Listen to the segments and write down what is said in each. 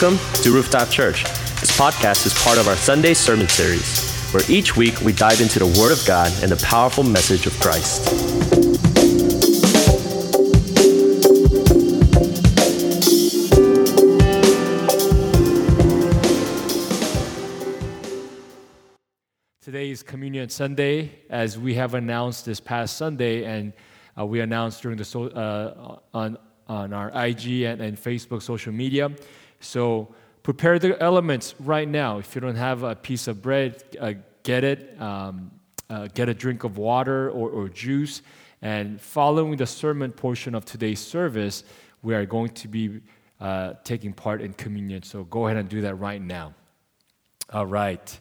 Welcome to Rooftop Church. This podcast is part of our Sunday sermon series, where each week we dive into the Word of God and the powerful message of Christ. Today is Communion Sunday, as we have announced this past Sunday, and uh, we announced during the so, uh, on on our IG and, and Facebook social media. So prepare the elements right now. If you don't have a piece of bread, uh, get it. Um, uh, get a drink of water or, or juice. And following the sermon portion of today's service, we are going to be uh, taking part in communion. So go ahead and do that right now. All right.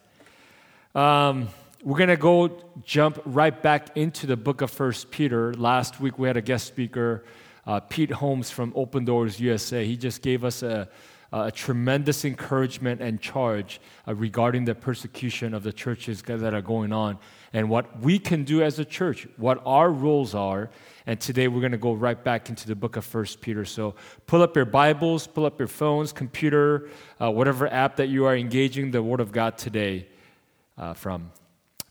Um, we're going to go jump right back into the book of First Peter. Last week we had a guest speaker, uh, Pete Holmes from Open Doors USA. He just gave us a, a tremendous encouragement and charge uh, regarding the persecution of the churches that are going on and what we can do as a church, what our roles are. And today we're going to go right back into the book of First Peter. So pull up your Bibles, pull up your phones, computer, uh, whatever app that you are engaging the Word of God today uh, from.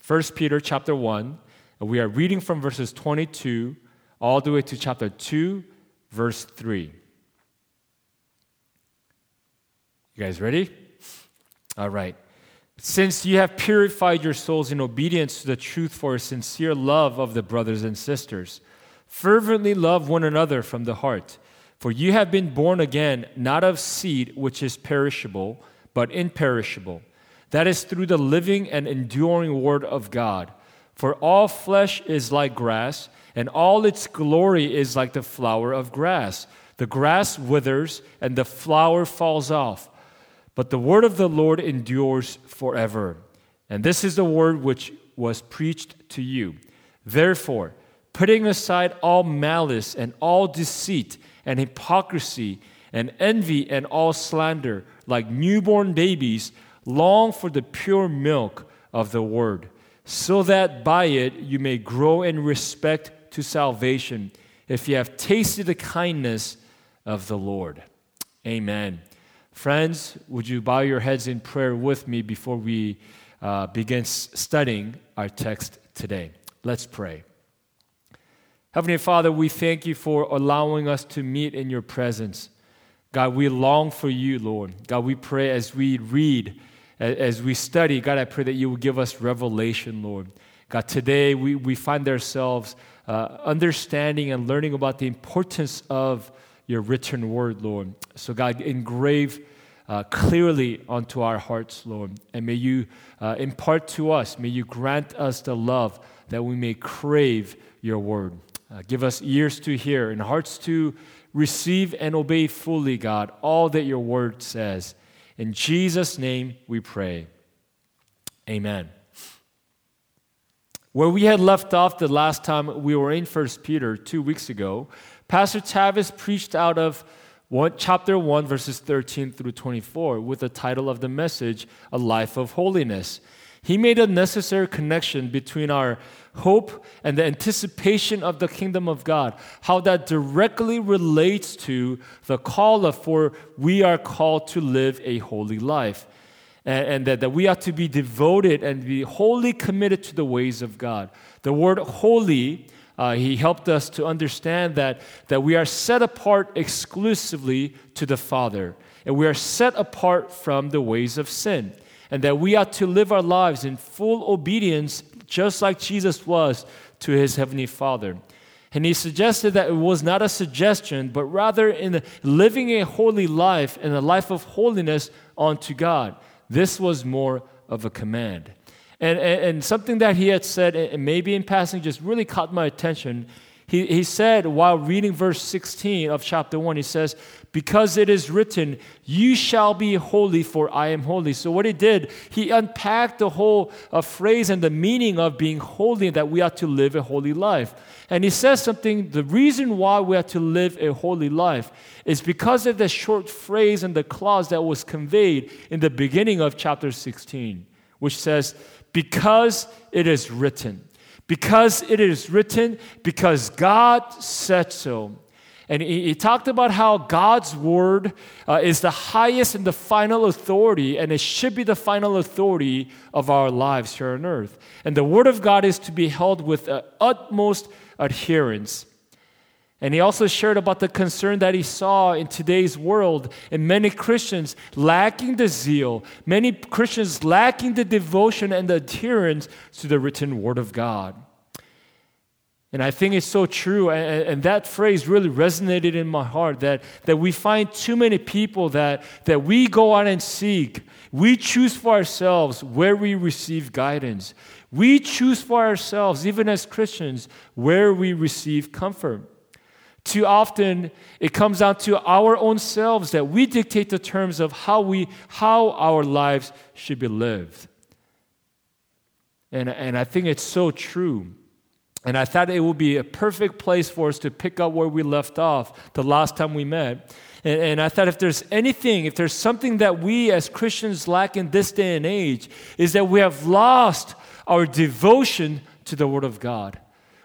1 Peter chapter 1, we are reading from verses 22 all the way to chapter 2, verse 3. You guys ready? All right. Since you have purified your souls in obedience to the truth for a sincere love of the brothers and sisters, fervently love one another from the heart. For you have been born again, not of seed which is perishable, but imperishable that is through the living and enduring Word of God. For all flesh is like grass, and all its glory is like the flower of grass. The grass withers, and the flower falls off. But the word of the Lord endures forever. And this is the word which was preached to you. Therefore, putting aside all malice and all deceit and hypocrisy and envy and all slander, like newborn babies, long for the pure milk of the word, so that by it you may grow in respect to salvation, if you have tasted the kindness of the Lord. Amen. Friends, would you bow your heads in prayer with me before we uh, begin studying our text today? Let's pray. Heavenly Father, we thank you for allowing us to meet in your presence. God, we long for you, Lord. God, we pray as we read as we study, God, I pray that you will give us revelation, Lord. God, today we, we find ourselves uh, understanding and learning about the importance of your written word, Lord. So, God, engrave uh, clearly onto our hearts, Lord. And may you uh, impart to us, may you grant us the love that we may crave your word. Uh, give us ears to hear and hearts to receive and obey fully, God, all that your word says. In Jesus' name we pray. Amen. Where we had left off the last time we were in 1 Peter two weeks ago, Pastor Tavis preached out of one, chapter 1, verses 13 through 24, with the title of the message, A Life of Holiness. He made a necessary connection between our hope and the anticipation of the kingdom of God, how that directly relates to the call of for we are called to live a holy life. And, and that, that we are to be devoted and be wholly committed to the ways of God. The word holy, uh, he helped us to understand that, that we are set apart exclusively to the Father, and we are set apart from the ways of sin and that we are to live our lives in full obedience, just like Jesus was to his heavenly Father. And he suggested that it was not a suggestion, but rather in living a holy life and a life of holiness unto God. This was more of a command. And, and, and something that he had said, and maybe in passing just really caught my attention. He, he said while reading verse 16 of chapter 1, he says, because it is written, You shall be holy, for I am holy. So, what he did, he unpacked the whole uh, phrase and the meaning of being holy, that we are to live a holy life. And he says something the reason why we are to live a holy life is because of the short phrase and the clause that was conveyed in the beginning of chapter 16, which says, Because it is written. Because it is written, because God said so. And he, he, talked about how God's word uh, is the highest and the final authority, and it should be the final authority of our lives here on earth. And the word of God is to be held with uh, utmost adherence. And he also shared about the concern that he saw in today's world and many Christians lacking the zeal, many Christians lacking the devotion and the adherence to the written word of God. And I think it's so true. And, that phrase really resonated in my heart that, that we find too many people that, that we go out and seek. We choose for ourselves where we receive guidance. We choose for ourselves, even as Christians, where we receive comfort. Too often, it comes down to our own selves that we dictate the terms of how, we, how our lives should be lived. And, and I think it's so true. And I thought it would be a perfect place for us to pick up where we left off the last time we met. And, and, I thought if there's anything, if there's something that we as Christians lack in this day and age, is that we have lost our devotion to the Word of God.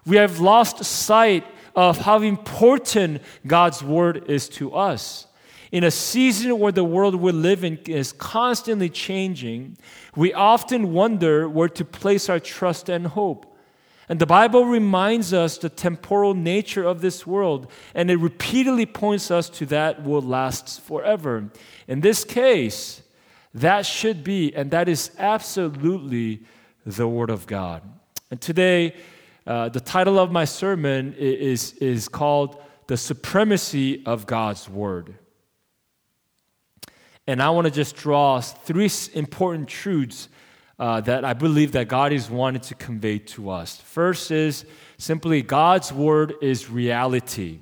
We have lost sight of how important God's Word is to us. In a season where the world we live in is constantly changing, we often wonder where to place our trust and hope. And the Bible reminds us the temporal nature of this world, and it repeatedly points us to that will last forever. In this case, that should be, and that is absolutely the Word of God. And today, uh, the title of my sermon is, is called The Supremacy of God's Word. And I want to just draw three important truths uh, that I believe that God is wanting to convey to us. First is simply God's word is reality.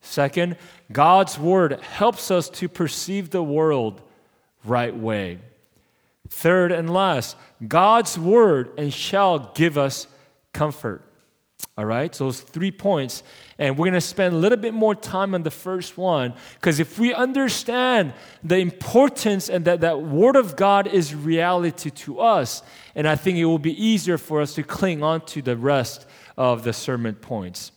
Second, God's word helps us to perceive the world right way. Third and last, God's word and shall give us comfort. All right, so those three points. And we're going to spend a little bit more time on the first one because if we understand the importance and that that Word of God is reality to us, and I think it will be easier for us to cling on to the rest of the sermon points.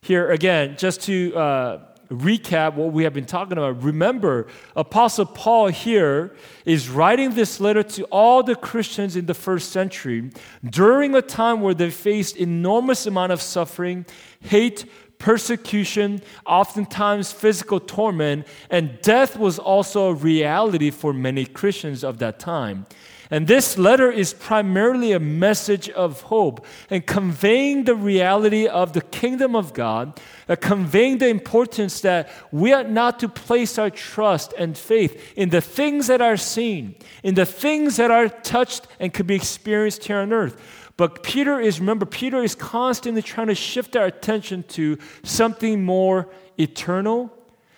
Here again, just to uh, recap what we have been talking about, remember, Apostle Paul here is writing this letter to all the Christians in the first century during a time where they faced enormous amount of suffering, hate, persecution, oftentimes physical torment, and death was also a reality for many Christians of that time. And this letter is primarily a message of hope and conveying the reality of the kingdom of God, uh, conveying the importance that we are not to place our trust and faith in the things that are seen, in the things that are touched and could be experienced here on earth. But Peter is, remember, Peter is constantly trying to shift our attention to something more eternal,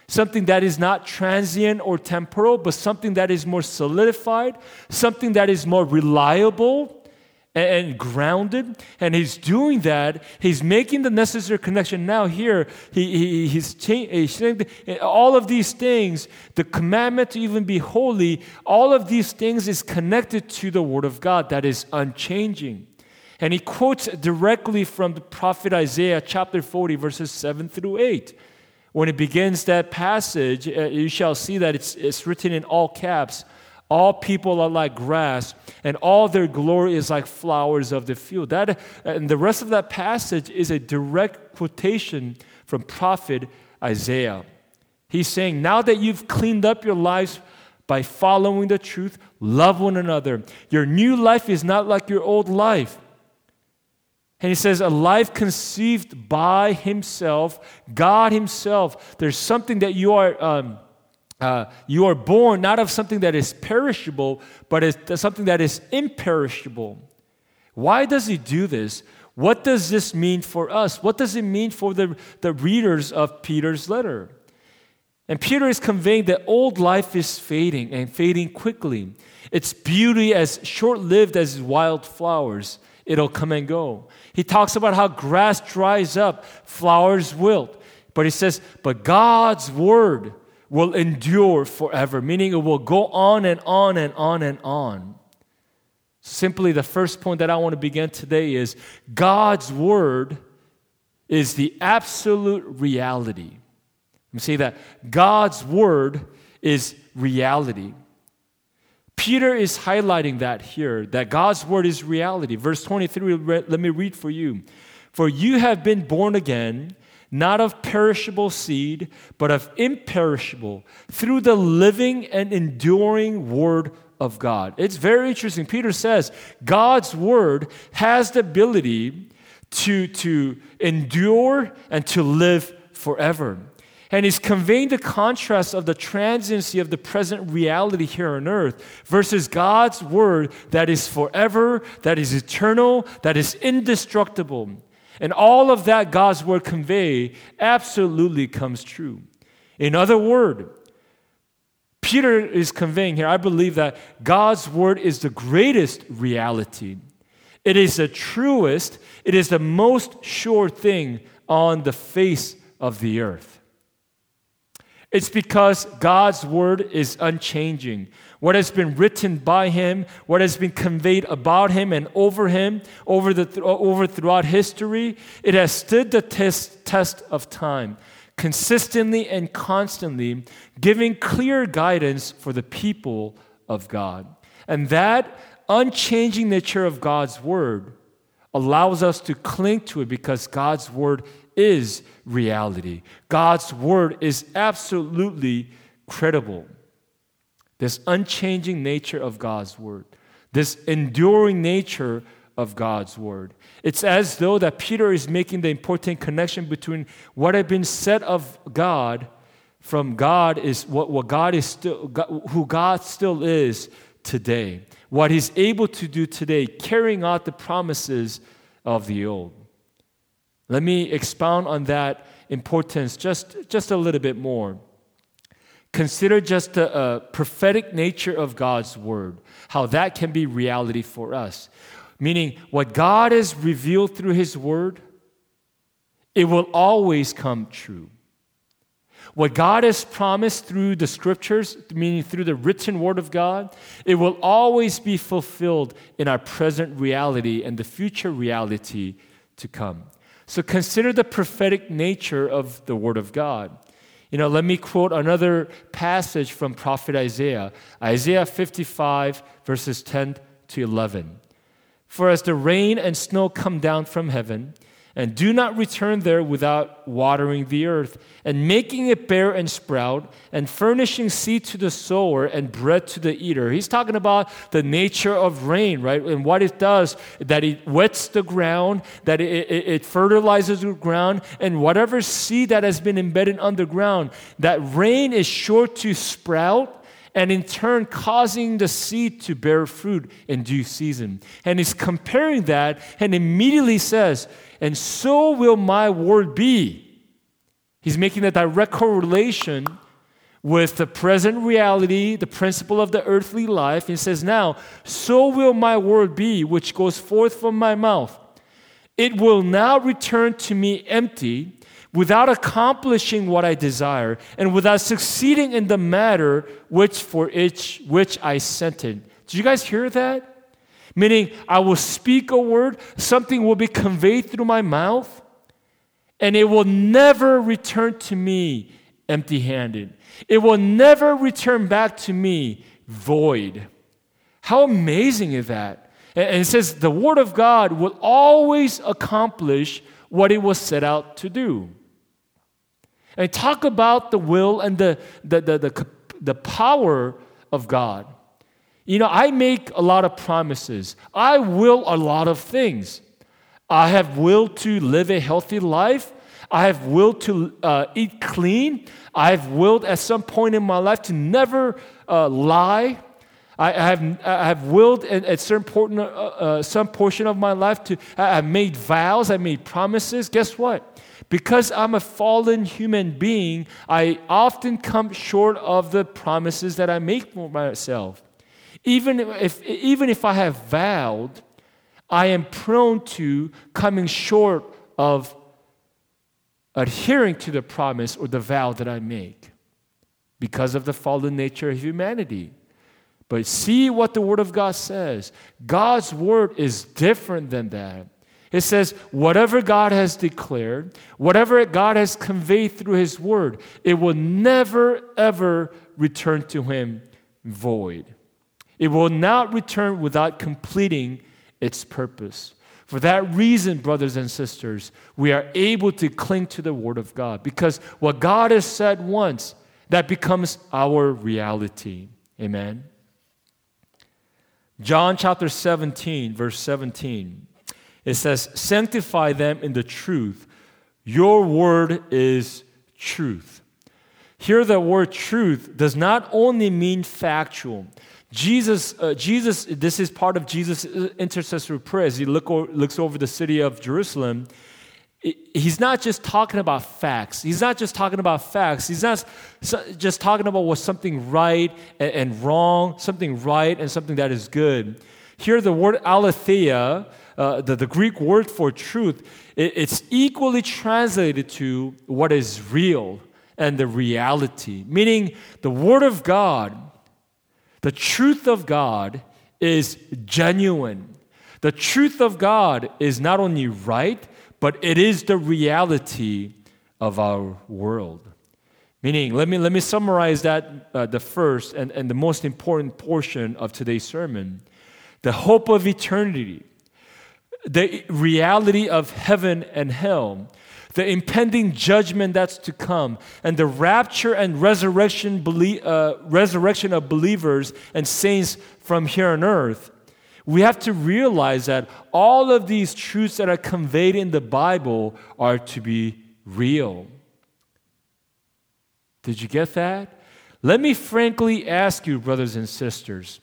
something that is not transient or temporal, but something that is more solidified, something that is more reliable and, grounded. And he's doing that. He's making the necessary connection. Now, here, he, he, he's, saying eh, all of these things, the commandment to even be holy, all of these things is connected to the Word of God that is unchanging. And he quotes directly from the prophet Isaiah chapter 40, verses 7 through 8. When it begins that passage, uh, you shall see that it's, it's written in all caps. All people are like grass, and all their glory is like flowers of the field. That, and the rest of that passage is a direct quotation from prophet Isaiah. He's saying, Now that you've cleaned up your lives by following the truth, love one another. Your new life is not like your old life. And he says, a life conceived by himself, God himself. There's something that you are, um, uh, you are born not of something that is perishable, but is something that is imperishable. Why does he do this? What does this mean for us? What does it mean for the, the readers of Peter's letter? And Peter is conveying that old life is fading and fading quickly. Its beauty as short lived as wildflowers it'll come and go. He talks about how grass dries up, flowers wilt. But he says, but God's word will endure forever, meaning it will go on and on and on and on. Simply, the first point that I want to begin today is God's word is the absolute reality. Let me say that God's word is reality. Peter is highlighting that here, that God's word is reality. Verse 23, let me read for you. For you have been born again, not of perishable seed, but of imperishable, through the living and enduring word of God. It's very interesting. Peter says God's word has the ability to, to endure and to live forever. And he's conveying the contrast of the transiency of the present reality here on earth versus God's word that is forever, that is eternal, that is indestructible. And all of that God's word convey absolutely comes true. In other words, Peter is conveying here, I believe that God's word is the greatest reality. It is the truest, it is the most sure thing on the face of the earth. It's because God's word is unchanging. What has been written by him, what has been conveyed about him and over him over, the, over throughout history, it has stood the test, test of time, consistently and constantly giving clear guidance for the people of God. And that unchanging nature of God's word allows us to cling to it because God's word is reality. God's word is absolutely credible. This unchanging nature of God's word, this enduring nature of God's word. It's as though that Peter is making the important connection between what had been said of God from God is what, what God is still who God still is today. What he's able to do today, carrying out the promises of the old. Let me expound on that importance just, just a little bit more. Consider just the uh, prophetic nature of God's word, how that can be reality for us. Meaning, what God has revealed through his word, it will always come true. What God has promised through the scriptures, meaning through the written word of God, it will always be fulfilled in our present reality and the future reality to come. So consider the prophetic nature of the Word of God. You know, let me quote another passage from prophet Isaiah, Isaiah 55, verses 10 to 11. For as the rain and snow come down from heaven, and do not return there without watering the earth, and making it bear and sprout, and furnishing seed to the sower and bread to the eater. He's talking about the nature of rain, right? And what it does, that it wets the ground, that it, it, it fertilizes the ground, and whatever seed that has been embedded underground, that rain is sure to sprout and in turn causing the seed to bear fruit in due season. And he's comparing that and immediately says, and so will my word be. He's making a direct correlation with the present reality, the principle of the earthly life. He says, Now, so will my word be, which goes forth from my mouth. It will now return to me empty, without accomplishing what I desire, and without succeeding in the matter which for which, which I sent it. Did you guys hear that? Meaning, I will speak a word, something will be conveyed through my mouth, and it will never return to me empty handed. It will never return back to me void. How amazing is that? And it says the Word of God will always accomplish what it was set out to do. And talk about the will and the, the, the, the, the power of God. You know, I make a lot of promises. I will a lot of things. I have will to live a healthy life. I have will to uh, eat clean. I have willed at some point in my life to never uh, lie. I have, I have willed at, certain portion, uh, uh, some portion of my life to, I have made vows, I made promises. Guess what? Because I'm a fallen human being, I often come short of the promises that I make for myself. Even if, even if I have vowed, I am prone to coming short of adhering to the promise or the vow that I make because of the fallen nature of humanity. But see what the Word of God says. God's Word is different than that. It says, whatever God has declared, whatever God has conveyed through His word, it will never, ever return to Him void. It will not return without completing its purpose. For that reason, brothers and sisters, we are able to cling to the Word of God because what God has said once, that becomes our reality. Amen. John chapter 17, verse 17. It says, Sanctify them in the truth. Your word is truth. Here, the word truth does not only mean factual. Jesus, uh, Jesus, this is part of Jesus' intercessory prayer as he look looks over the city of Jerusalem. He's not just talking about facts. He's not just talking about facts. He's not just talking about what's something right and, and wrong, something right and something that is good. Here, the word aletheia, uh, the, the Greek word for truth, it, it's equally translated to what is real and the reality, meaning the Word of God, the truth of God is genuine. The truth of God is not only right, but it is the reality of our world. Meaning, let me, let me summarize that, uh, the first and, and the most important portion of today's sermon. The hope of eternity the reality of heaven and hell, the impending judgment that's to come, and the rapture and resurrection, uh, resurrection of believers and saints from here on earth, we have to realize that all of these truths that are conveyed in the Bible are to be real. Did you get that? Let me frankly ask you, brothers and sisters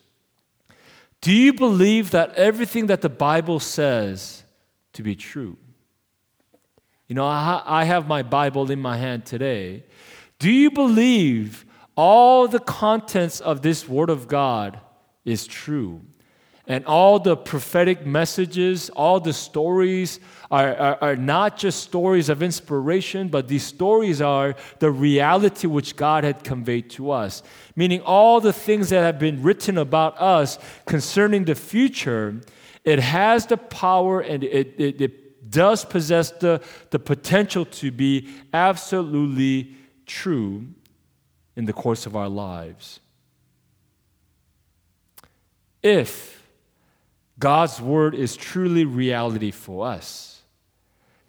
do you believe that everything that the Bible says to be true? You know, I have my Bible in my hand today. Do you believe all the contents of this Word of God is true? And all the prophetic messages, all the stories are, are, are, not just stories of inspiration, but these stories are the reality which God had conveyed to us. Meaning, all the things that have been written about us concerning the future, it has the power and it, it, it does possess the, the potential to be absolutely true in the course of our lives. If God's word is truly reality for us.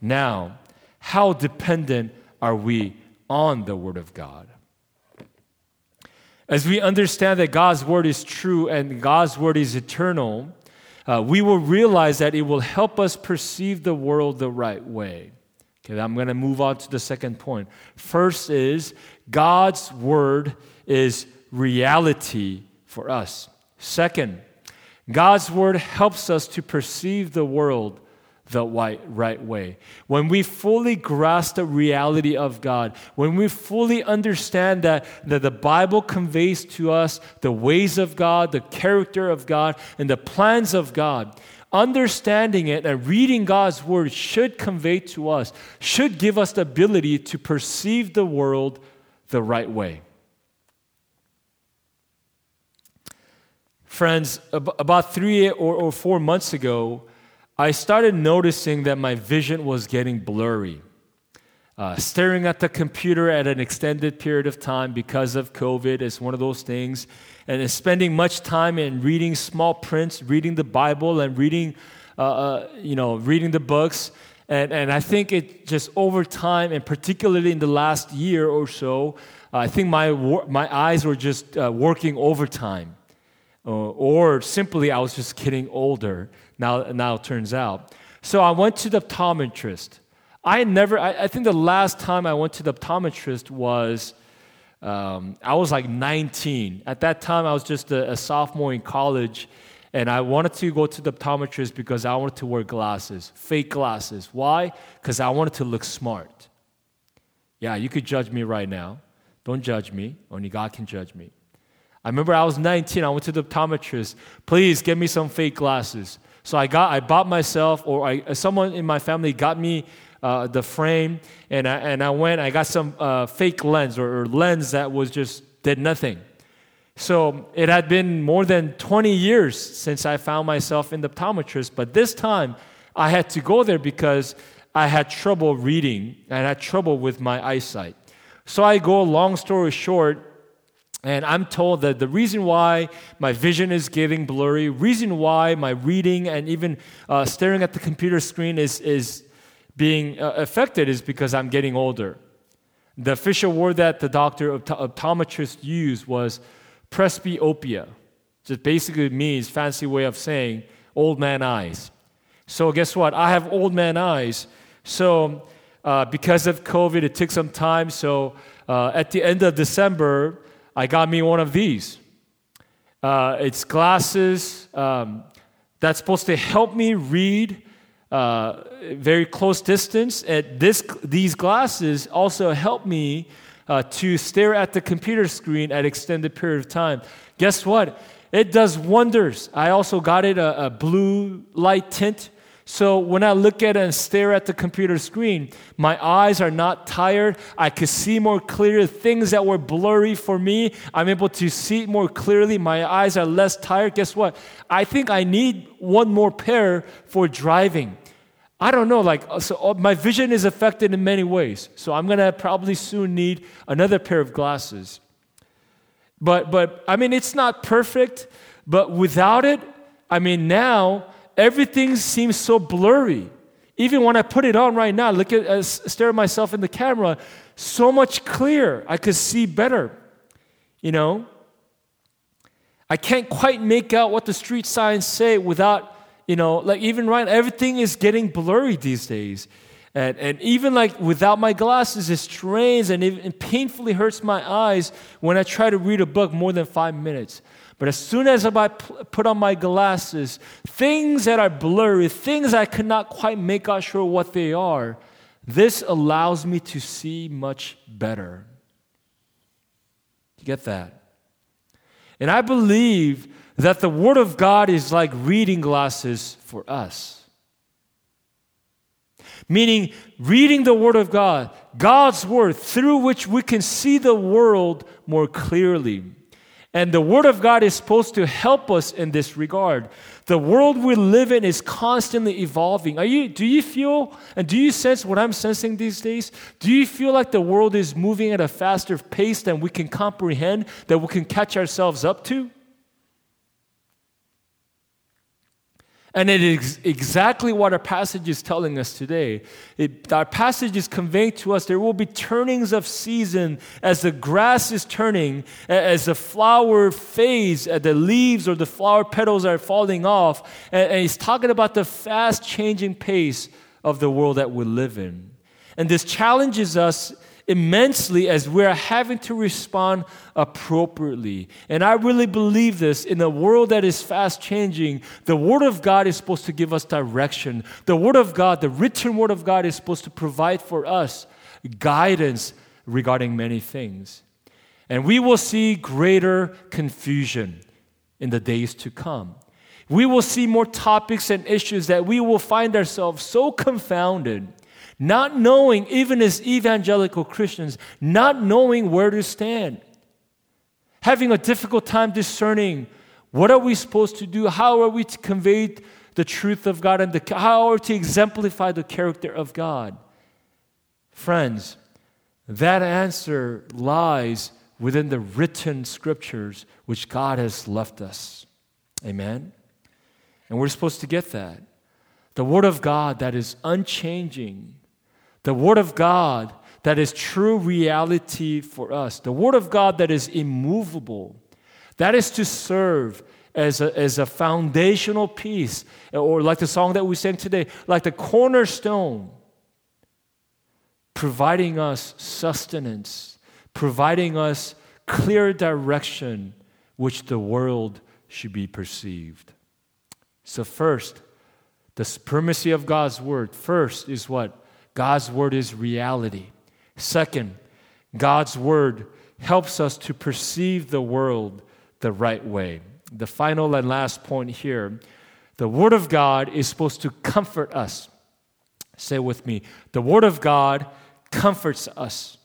Now, how dependent are we on the word of God? As we understand that God's word is true and God's word is eternal, uh, we will realize that it will help us perceive the world the right way. Okay, I'm going to move on to the second point. First is God's word is reality for us. Second, God's word helps us to perceive the world the right way. When we fully grasp the reality of God, when we fully understand that, that the Bible conveys to us the ways of God, the character of God, and the plans of God, understanding it and reading God's word should convey to us, should give us the ability to perceive the world the right way. Friends, about three or, or four months ago, I started noticing that my vision was getting blurry. Uh, staring at the computer at an extended period of time because of COVID is one of those things. And spending much time in reading small prints, reading the Bible, and reading, uh, uh, you know, reading the books. And, and I think it just over time, and particularly in the last year or so, I think my, my eyes were just uh, working overtime. Uh, or simply I was just getting older. Now, now it turns out. So I went to the optometrist. I never, I, I think the last time I went to the optometrist was, um, I was like 19. At that time, I was just a, a sophomore in college, and I wanted to go to the optometrist because I wanted to wear glasses, fake glasses. Why? Because I wanted to look smart. Yeah, you could judge me right now. Don't judge me. Only God can judge me. I remember I was 19. I went to the optometrist. Please get me some fake glasses. So I got, I bought myself, or I, someone in my family got me uh, the frame, and I, and I went. I got some uh, fake lens or, or lens that was just did nothing. So it had been more than 20 years since I found myself in the optometrist, but this time I had to go there because I had trouble reading and I had trouble with my eyesight. So I go, long story short, and I'm told that the reason why my vision is getting blurry, reason why my reading and even uh, staring at the computer screen is, is being uh, affected is because I'm getting older. The official word that the doctor optometrist used was presbyopia. Just basically means fancy way of saying old man eyes. So guess what? I have old man eyes. So uh, because of COVID, it took some time. So uh, at the end of December, I got me one of these. Uh, it's glasses um, that's supposed to help me read uh, very close distance. And this, these glasses also help me uh, to stare at the computer screen at extended period of time. Guess what? It does wonders. I also got it a, a blue light tint so when I look at and stare at the computer screen, my eyes are not tired. I can see more clearly things that were blurry for me. I'm able to see more clearly. My eyes are less tired. Guess what? I think I need one more pair for driving. I don't know, like, uh, so uh, my vision is affected in many ways. So I'm gonna probably soon need another pair of glasses. But, but I mean, it's not perfect, but without it, I mean, now everything seems so blurry. Even when I put it on right now, look at uh, stare at myself in the camera, so much clearer. I could see better. You know? I can't quite make out what the street signs say without, you know, like even right, everything is getting blurry these days. And, and even like without my glasses, it strains and it, it painfully hurts my eyes when I try to read a book more than five minutes. But as soon as I put on my glasses, things that are blurry, things I cannot quite make out sure what they are, this allows me to see much better. You get that? And I believe that the Word of God is like reading glasses for us. Meaning, reading the Word of God, God's Word, through which we can see the world more clearly. And the Word of God is supposed to help us in this regard. The world we live in is constantly evolving. Are you, do you feel and do you sense what I'm sensing these days? Do you feel like the world is moving at a faster pace than we can comprehend, that we can catch ourselves up to? And it is exactly what our passage is telling us today. It, our passage is conveying to us there will be turnings of season as the grass is turning, as the flower fades, as the leaves or the flower petals are falling off. And, and he's talking about the fast changing pace of the world that we live in. And this challenges us immensely as we're having to respond appropriately. And I really believe this in a world that is fast changing, the Word of God is supposed to give us direction. The Word of God, the written Word of God, is supposed to provide for us guidance regarding many things. And we will see greater confusion in the days to come. We will see more topics and issues that we will find ourselves so confounded not knowing, even as evangelical Christians, not knowing where to stand, having a difficult time discerning what are we supposed to do, how are we to convey the truth of God, and the, how are we to exemplify the character of God. Friends, that answer lies within the written scriptures which God has left us. Amen? And we're supposed to get that. The Word of God that is unchanging, the Word of God that is true reality for us, the Word of God that is immovable, that is to serve as a, as a foundational piece, or like the song that we sang today, like the cornerstone, providing us sustenance, providing us clear direction which the world should be perceived. So, first, the supremacy of God's word, first is what? God's word is reality. Second, God's word helps us to perceive the world the right way. The final and last point here the word of God is supposed to comfort us. Say with me the word of God comforts us.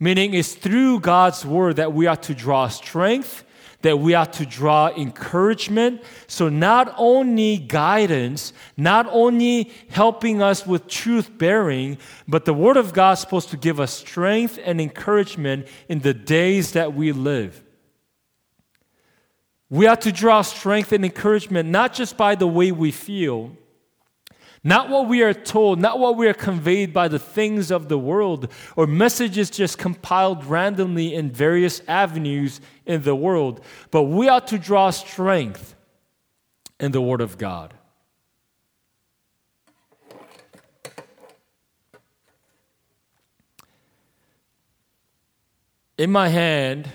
Meaning, it's through God's word that we are to draw strength, that we are to draw encouragement. So, not only guidance, not only helping us with truth bearing, but the Word of God is supposed to give us strength and encouragement in the days that we live. We are to draw strength and encouragement not just by the way we feel, not what we are told, not what we are conveyed by the things of the world, or messages just compiled randomly in various avenues in the world, but we ought to draw strength in the Word of God. In my hand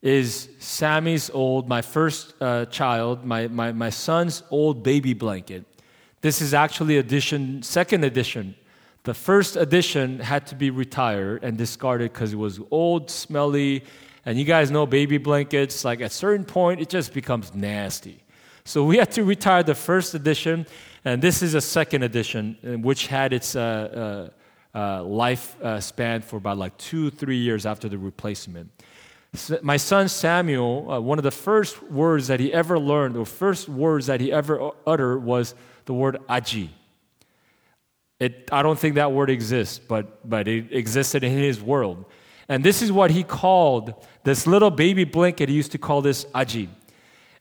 is Sammy's old, my first uh, child, my, my, my son's old baby blanket. This is actually edition, second edition. The first edition had to be retired and discarded because it was old, smelly, and you guys know baby blankets, like at a certain point, it just becomes nasty. So we had to retire the first edition, and this is a second edition, uh, which had its uh, uh, uh, life uh, span for about like two, three years after the replacement. My son Samuel, uh, one of the first words that he ever learned, or first words that he ever uttered, was the word aji. It, I don't think that word exists, but, but it existed in his world. And this is what he called this little baby blanket. He used to call this aji.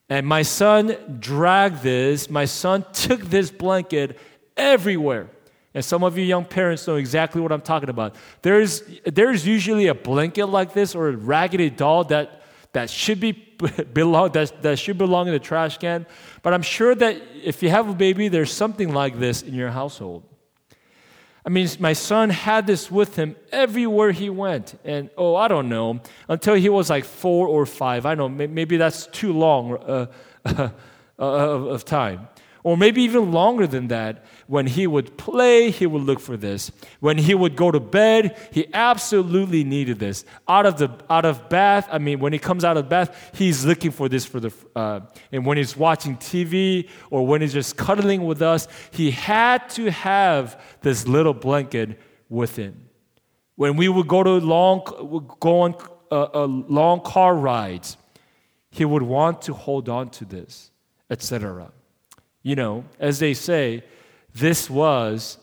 And my son dragged this, my son took this blanket everywhere. And some of you young parents know exactly what I'm talking about. There's, there's usually a blanket like this or a raggedy doll that, that should be belong that, that should belong in the trash can. But I'm sure that if you have a baby, there's something like this in your household. I mean, my son had this with him everywhere he went. And oh, I don't know, until he was like four or five. I don't know, maybe that's too long uh, uh, of time. Or maybe even longer than that. When he would play, he would look for this. When he would go to bed, he absolutely needed this. Out of the out of bath, I mean, when he comes out of bath, he's looking for this for the. Uh, and when he's watching TV or when he's just cuddling with us, he had to have this little blanket with him. When we would go to long, go on uh, uh, long car rides, he would want to hold on to this, etc. You know, as they say, this was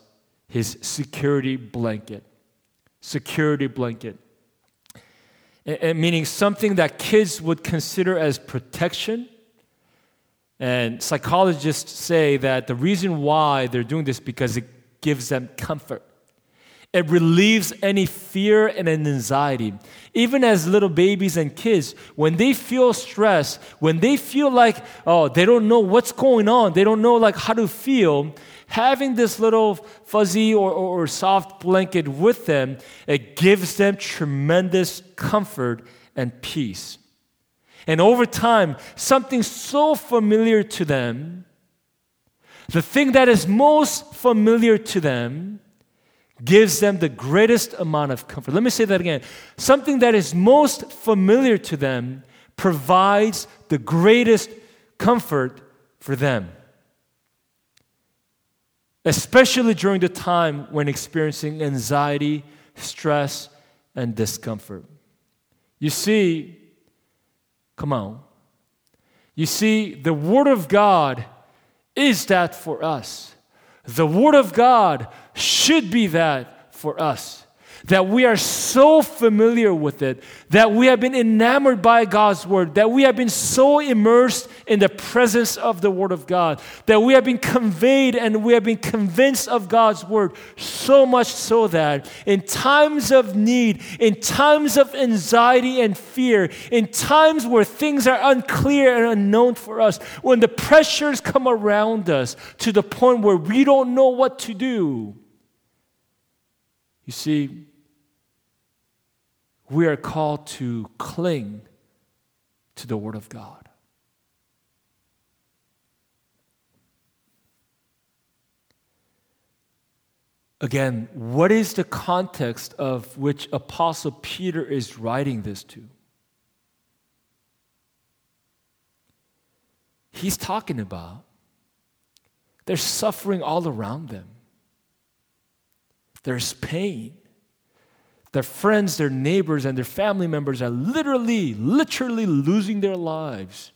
his security blanket. Security blanket. And meaning something that kids would consider as protection. And psychologists say that the reason why they're doing this because it gives them comfort. It relieves any fear and anxiety. Even as little babies and kids, when they feel stress, when they feel like, oh, they don't know what's going on, they don't know like how to feel, having this little fuzzy or, or, or soft blanket with them, it gives them tremendous comfort and peace. And over time, something so familiar to them, the thing that is most familiar to them, gives them the greatest amount of comfort. Let me say that again. Something that is most familiar to them provides the greatest comfort for them, especially during the time when experiencing anxiety, stress, and discomfort. You see, come on. You see, the Word of God is that for us. The Word of God should be that for us. That we are so familiar with it, that we have been enamored by God's Word, that we have been so immersed in the presence of the Word of God, that we have been conveyed and we have been convinced of God's Word, so much so that in times of need, in times of anxiety and fear, in times where things are unclear and unknown for us, when the pressures come around us to the point where we don't know what to do, you see, we are called to cling to the Word of God. Again, what is the context of which Apostle Peter is writing this to? He's talking about there's suffering all around them, there's pain, their friends, their neighbors, and their family members are literally, literally losing their lives.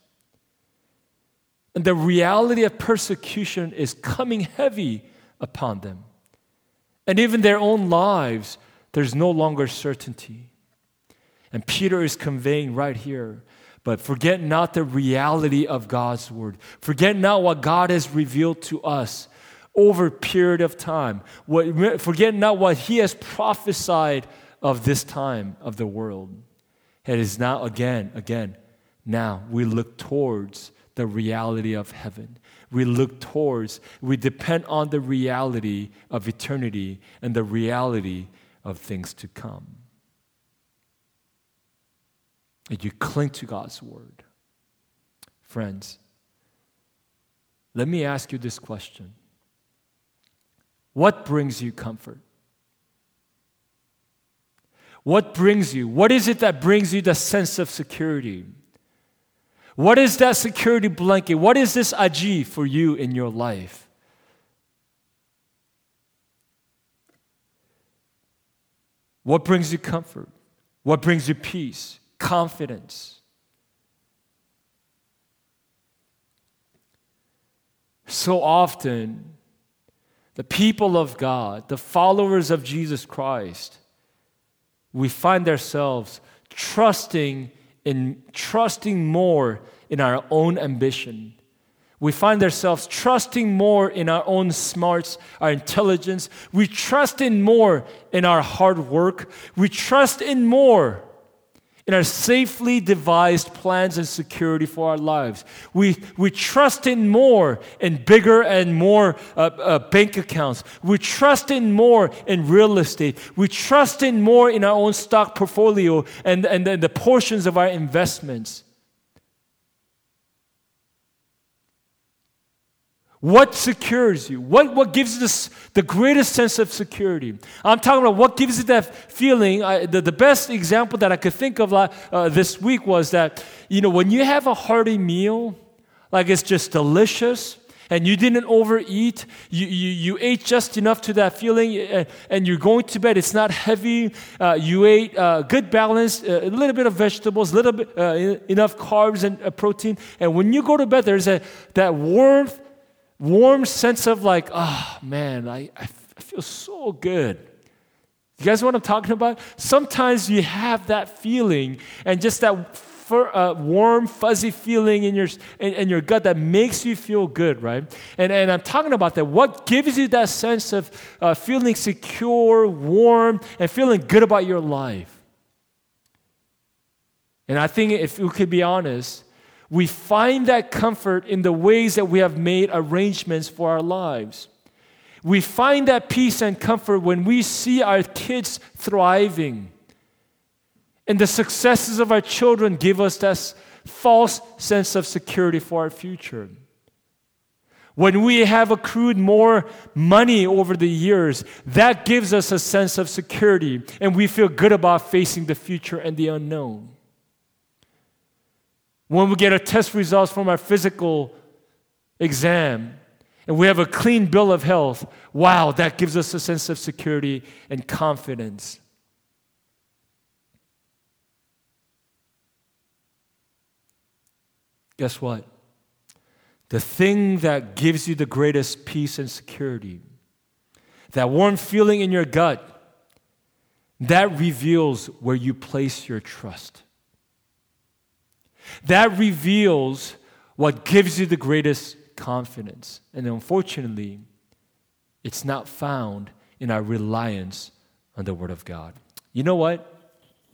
And the reality of persecution is coming heavy upon them. And even their own lives, there's no longer certainty. And Peter is conveying right here but forget not the reality of God's word. Forget not what God has revealed to us over a period of time. What, forget not what He has prophesied of this time of the world. It is now, again, again, now we look towards the reality of heaven. We look towards, we depend on the reality of eternity and the reality of things to come. And you cling to God's word. Friends, let me ask you this question What brings you comfort? What brings you? What is it that brings you the sense of security? What is that security blanket? What is this aji for you in your life? What brings you comfort? What brings you peace, confidence? So often, the people of God, the followers of Jesus Christ, we find ourselves trusting in trusting more in our own ambition. We find ourselves trusting more in our own smarts, our intelligence. We trust in more in our hard work. We trust in more in our safely devised plans and security for our lives. We, we trust in more in bigger and more uh, uh, bank accounts. We trust in more in real estate. We trust in more in our own stock portfolio and, and, and the portions of our investments. What secures you? What, what gives you this, the greatest sense of security? I'm talking about what gives you that feeling. I, the, the best example that I could think of uh, this week was that, you know, when you have a hearty meal, like it's just delicious, and you didn't overeat, you, you, you ate just enough to that feeling, and, and you're going to bed, it's not heavy, uh, you ate uh, good balance, uh, a little bit of vegetables, a little bit uh, enough carbs and uh, protein, and when you go to bed, there's a, that warmth warm sense of like, oh man, I, I feel so good. You guys know what I'm talking about? Sometimes you have that feeling and just that for, uh, warm, fuzzy feeling in your, in, in, your gut that makes you feel good, right? And, and I'm talking about that. What gives you that sense of uh, feeling secure, warm, and feeling good about your life? And I think if we could be honest, we find that comfort in the ways that we have made arrangements for our lives. We find that peace and comfort when we see our kids thriving. And the successes of our children give us that false sense of security for our future. When we have accrued more money over the years, that gives us a sense of security and we feel good about facing the future and the unknown. When we get our test results from our physical exam and we have a clean bill of health, wow, that gives us a sense of security and confidence. Guess what? The thing that gives you the greatest peace and security, that warm feeling in your gut, that reveals where you place your trust. That reveals what gives you the greatest confidence. And unfortunately, it's not found in our reliance on the Word of God. You know what?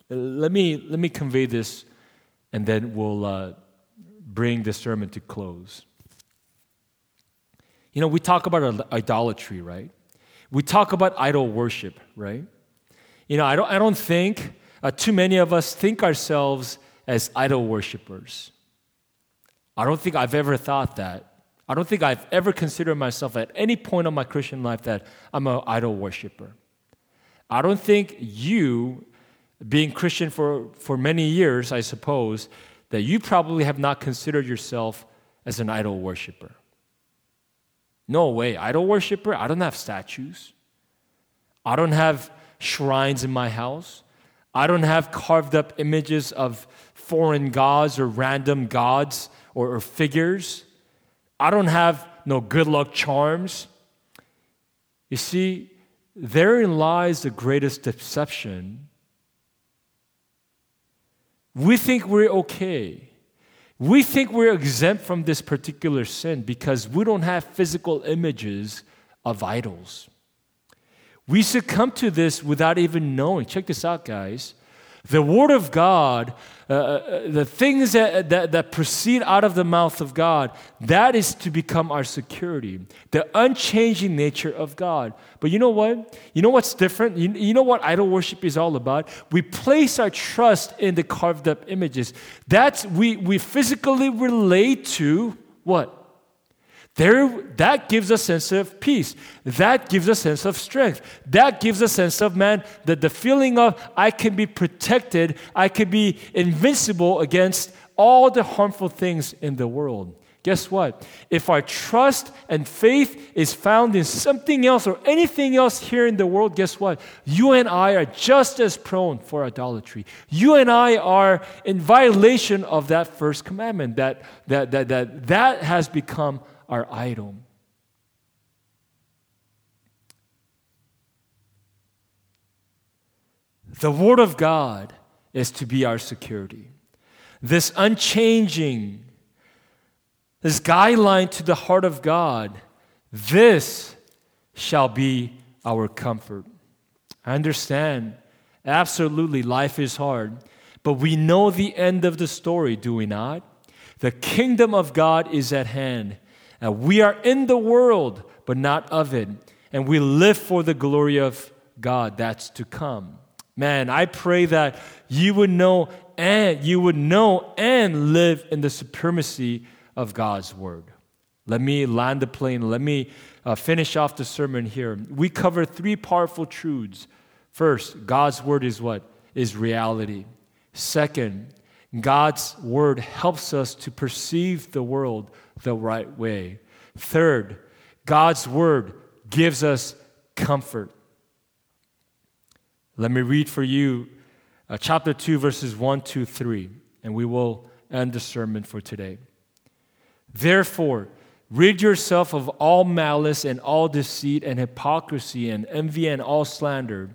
Let me, let me convey this and then we'll uh, bring the sermon to close. You know, we talk about idolatry, right? We talk about idol worship, right? You know, I don't, I don't think uh, too many of us think ourselves as idol worshippers. I don't think I've ever thought that. I don't think I've ever considered myself at any point of my Christian life that I'm an idol worshiper. I don't think you, being Christian for, for many years, I suppose, that you probably have not considered yourself as an idol worshiper. No way. Idol worshiper? I don't have statues. I don't have shrines in my house. I don't have carved up images of foreign gods or random gods or, or figures. I don't have no good luck charms. You see, therein lies the greatest deception. We think we're okay. We think we're exempt from this particular sin because we don't have physical images of idols. We succumb to this without even knowing. Check this out, guys. The Word of God, uh, uh, the things that, that, that proceed out of the mouth of God, that is to become our security. The unchanging nature of God. But you know what? You know what's different? You, you know what idol worship is all about? We place our trust in the carved up images. That's, we, we physically relate to what? There, that gives a sense of peace. That gives a sense of strength. That gives a sense of, man, that the feeling of I can be protected, I can be invincible against all the harmful things in the world. Guess what? If our trust and faith is found in something else or anything else here in the world, guess what? You and I are just as prone for idolatry. You and I are in violation of that first commandment that that that that, that has become our idol. The Word of God is to be our security. This unchanging, this guideline to the heart of God, this shall be our comfort. I understand, absolutely, life is hard, but we know the end of the story, do we not? The kingdom of God is at hand. We are in the world, but not of it. And we live for the glory of God that's to come. Man, I pray that you would know and you would know and live in the supremacy of God's word. Let me land the plane. Let me uh, finish off the sermon here. We cover three powerful truths. First, God's word is what? Is reality. Second, God's word helps us to perceive the world the right way. Third, God's word gives us comfort. Let me read for you uh, chapter 2, verses 1, 2, 3, and we will end the sermon for today. Therefore, rid yourself of all malice and all deceit and hypocrisy and envy and all slander.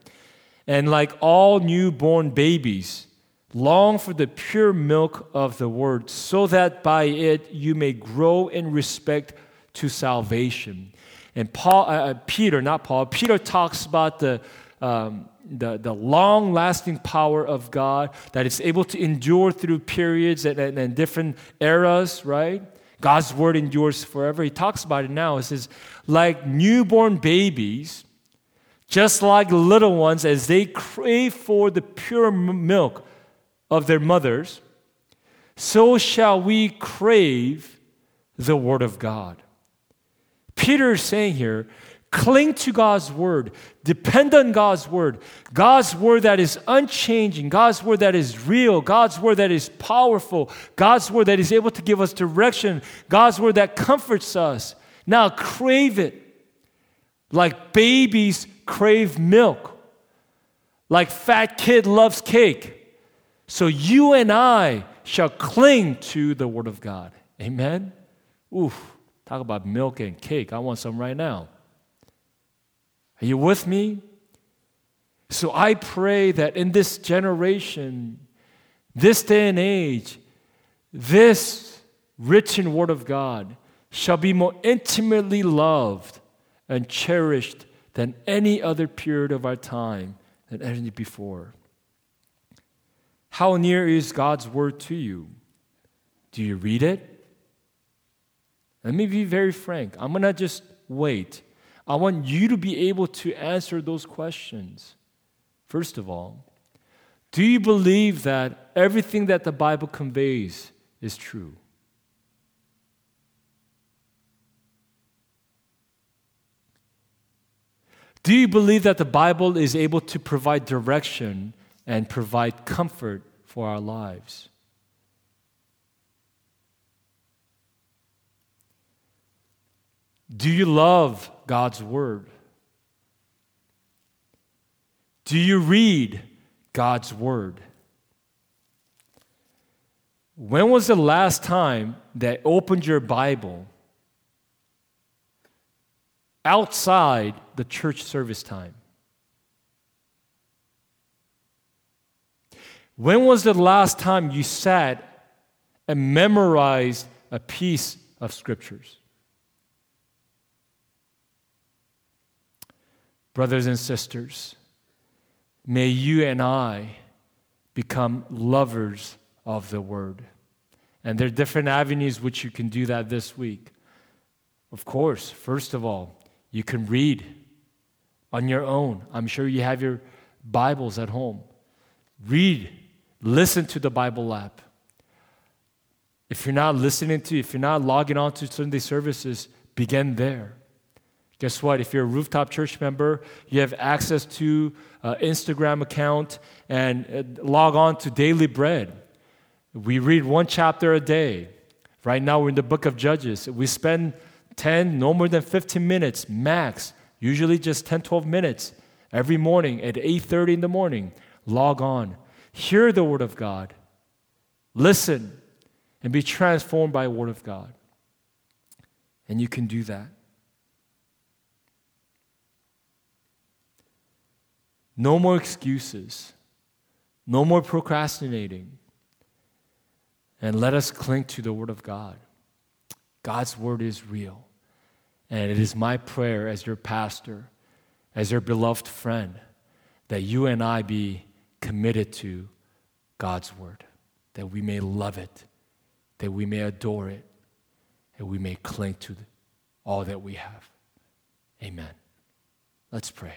And like all newborn babies, Long for the pure milk of the word, so that by it you may grow in respect to salvation. And Paul, uh, uh, Peter, not Paul, Peter talks about the, um, the, the long lasting power of God that is able to endure through periods and, and, and different eras, right? God's word endures forever. He talks about it now. He says, like newborn babies, just like little ones, as they crave for the pure milk of their mothers, so shall we crave the Word of God. Peter is saying here, cling to God's Word, depend on God's Word, God's Word that is unchanging, God's Word that is real, God's Word that is powerful, God's Word that is able to give us direction, God's Word that comforts us. Now crave it like babies crave milk, like fat kid loves cake. So you and I shall cling to the Word of God. Amen? Oof, talk about milk and cake. I want some right now. Are you with me? So I pray that in this generation, this day and age, this written Word of God shall be more intimately loved and cherished than any other period of our time than any before. How near is God's word to you? Do you read it? Let me be very frank. I'm going to just wait. I want you to be able to answer those questions. First of all, do you believe that everything that the Bible conveys is true? Do you believe that the Bible is able to provide direction and provide comfort for our lives. Do you love God's Word? Do you read God's Word? When was the last time that opened your Bible outside the church service time? When was the last time you sat and memorized a piece of scriptures? Brothers and sisters, may you and I become lovers of the word. And there are different avenues which you can do that this week. Of course, first of all, you can read on your own. I'm sure you have your Bibles at home. Read, listen to the Bible app. If you're not listening to, if you're not logging on to Sunday services, begin there. Guess what? If you're a rooftop church member, you have access to uh, Instagram account and uh, log on to Daily Bread. We read one chapter a day. Right now, we're in the book of Judges. We spend 10, no more than 15 minutes max, usually just 10, 12 minutes every morning at 8:30 in the morning. Log on, hear the word of God, listen, and be transformed by the word of God. And you can do that. No more excuses. No more procrastinating and let us cling to the Word of God. God's Word is real. And it is my prayer as your pastor, as your beloved friend, that you and I be committed to God's Word, that we may love it, that we may adore it, and we may cling to all that we have. Amen. Let's pray.